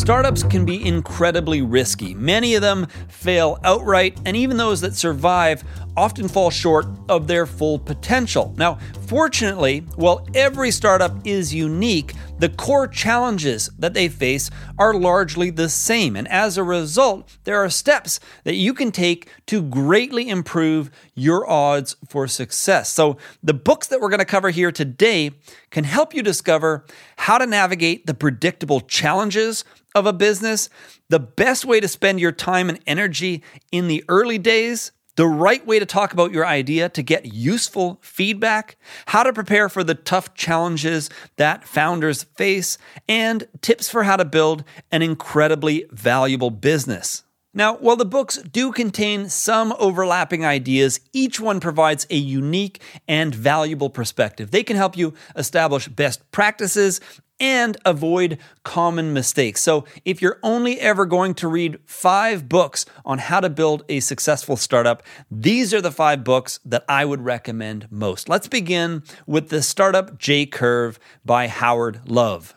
Startups can be incredibly risky. Many of them fail outright, and even those that survive often fall short of their full potential. Now, fortunately, while every startup is unique, the core challenges that they face are largely the same. And as a result, there are steps that you can take to greatly improve your odds for success. So, the books that we're going to cover here today can help you discover how to navigate the predictable challenges of a business, the best way to spend your time and energy in the early days the right way to talk about your idea to get useful feedback, how to prepare for the tough challenges that founders face, and tips for how to build an incredibly valuable business. Now, while the books do contain some overlapping ideas, each one provides a unique and valuable perspective. They can help you establish best practices and avoid common mistakes. So, if you're only ever going to read five books on how to build a successful startup, these are the five books that I would recommend most. Let's begin with The Startup J Curve by Howard Love.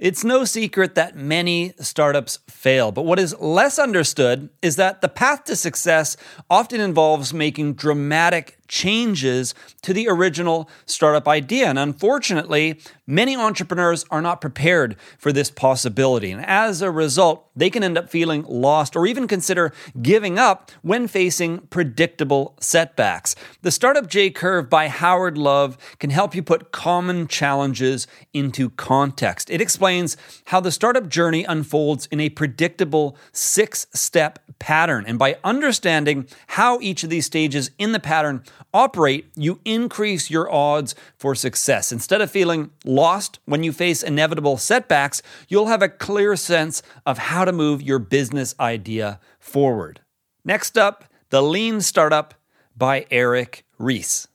It's no secret that many startups fail, but what is less understood is that the path to success often involves making dramatic changes to the original startup idea. And unfortunately, many entrepreneurs are not prepared for this possibility. And as a result, they can end up feeling lost or even consider giving up when facing predictable setbacks. The Startup J Curve by Howard Love can help you put common challenges into context. It explains how the startup journey unfolds in a predictable six step pattern. And by understanding how each of these stages in the pattern operate, you increase your odds for success. Instead of feeling lost when you face inevitable setbacks, you'll have a clear sense of how to move your business idea forward. Next up, The Lean Startup by Eric Ries.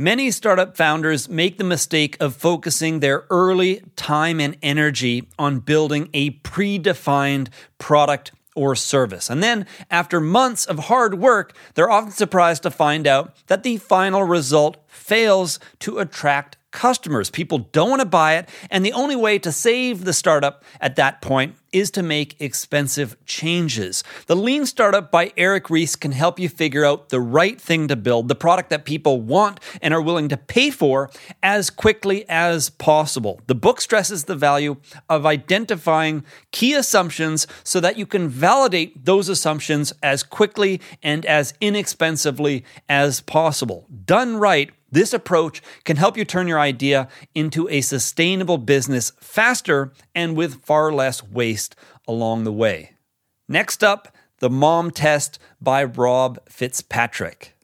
Many startup founders make the mistake of focusing their early time and energy on building a predefined product or service. And then, after months of hard work, they're often surprised to find out that the final result fails to attract customers. People don't want to buy it, and the only way to save the startup at that point is to make expensive changes. The Lean Startup by Eric Ries can help you figure out the right thing to build, the product that people want and are willing to pay for as quickly as possible. The book stresses the value of identifying key assumptions so that you can validate those assumptions as quickly and as inexpensively as possible. Done right, this approach can help you turn your idea into a sustainable business faster and with far less waste along the way. Next up, The Mom Test by Rob Fitzpatrick.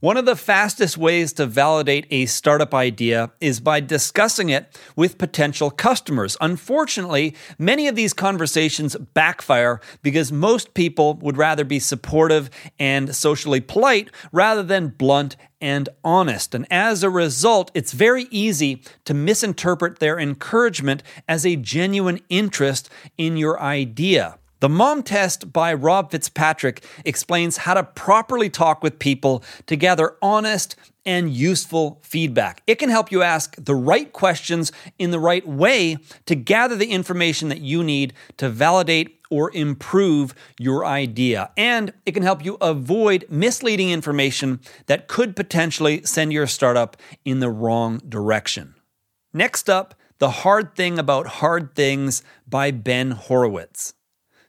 One of the fastest ways to validate a startup idea is by discussing it with potential customers. Unfortunately, many of these conversations backfire because most people would rather be supportive and socially polite rather than blunt and honest. And as a result, it's very easy to misinterpret their encouragement as a genuine interest in your idea. The Mom Test by Rob Fitzpatrick explains how to properly talk with people to gather honest and useful feedback. It can help you ask the right questions in the right way to gather the information that you need to validate or improve your idea. And it can help you avoid misleading information that could potentially send your startup in the wrong direction. Next up, The Hard Thing About Hard Things by Ben Horowitz.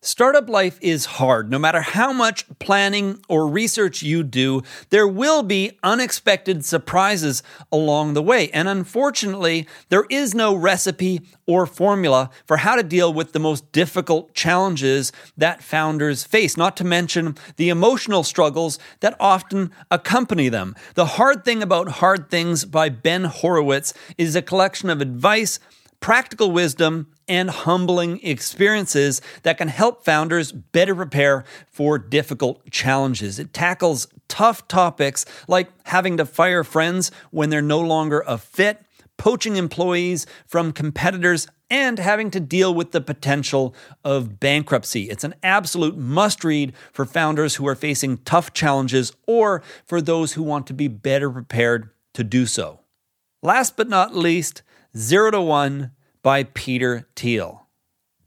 Startup life is hard. No matter how much planning or research you do, there will be unexpected surprises along the way. And unfortunately, there is no recipe or formula for how to deal with the most difficult challenges that founders face, not to mention the emotional struggles that often accompany them. The hard thing about hard things by Ben Horowitz is a collection of advice practical wisdom, and humbling experiences that can help founders better prepare for difficult challenges. It tackles tough topics like having to fire friends when they're no longer a fit, poaching employees from competitors, and having to deal with the potential of bankruptcy. It's an absolute must read for founders who are facing tough challenges or for those who want to be better prepared to do so. Last but not least, Zero to One by Peter Thiel.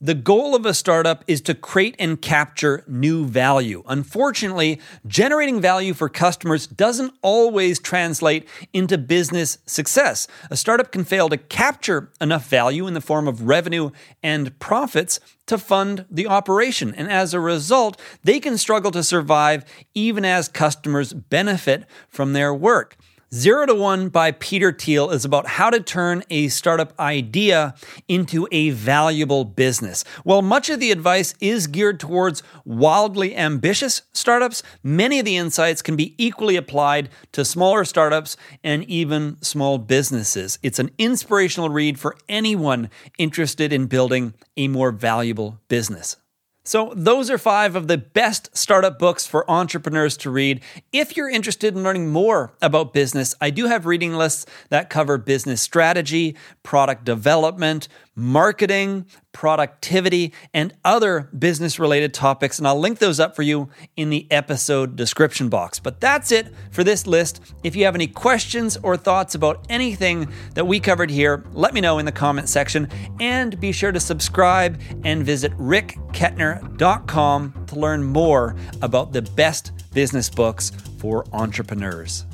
The goal of a startup is to create and capture new value. Unfortunately, generating value for customers doesn't always translate into business success. A startup can fail to capture enough value in the form of revenue and profits to fund the operation. And as a result, they can struggle to survive even as customers benefit from their work. Zero to One by Peter Thiel is about how to turn a startup idea into a valuable business. While much of the advice is geared towards wildly ambitious startups, many of the insights can be equally applied to smaller startups and even small businesses. It's an inspirational read for anyone interested in building a more valuable business. So, those are five of the best startup books for entrepreneurs to read. If you're interested in learning more about business, I do have reading lists that cover business strategy, product development, marketing, productivity, and other business related topics. And I'll link those up for you in the episode description box. But that's it for this list. If you have any questions or thoughts about anything that we covered here, let me know in the comment section. And be sure to subscribe and visit rickkettner.com to learn more about the best business books for entrepreneurs.